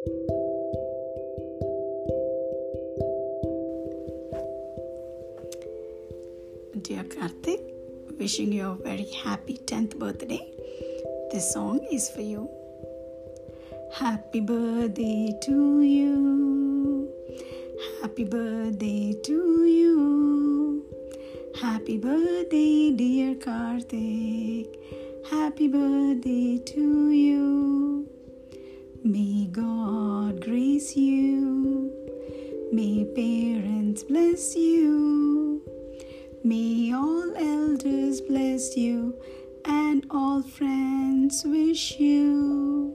Dear Karthik, wishing you a very happy 10th birthday. This song is for you. Happy birthday to you. Happy birthday to you. Happy birthday, dear Karthik. Happy birthday to you. May God grace you. May parents bless you. May all elders bless you and all friends wish you.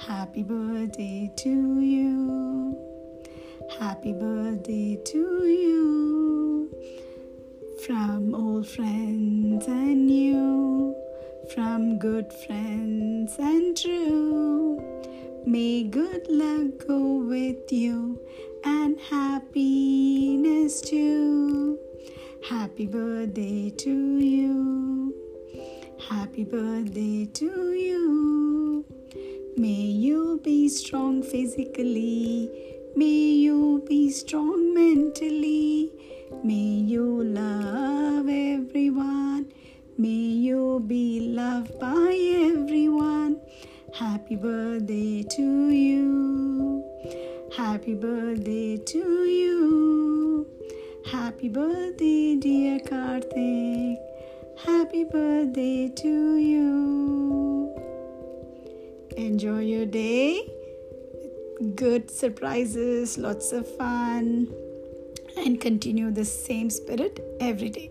Happy birthday to you. Happy birthday to you. From old friends and new, from good friends and true. May good luck go with you and happiness too. Happy birthday to you. Happy birthday to you. May you be strong physically. May you be strong mentally. May you love everyone. May you be loved by everyone. Happy birthday to you. Happy birthday to you. Happy birthday, dear Karthik. Happy birthday to you. Enjoy your day. Good surprises, lots of fun, and continue the same spirit every day.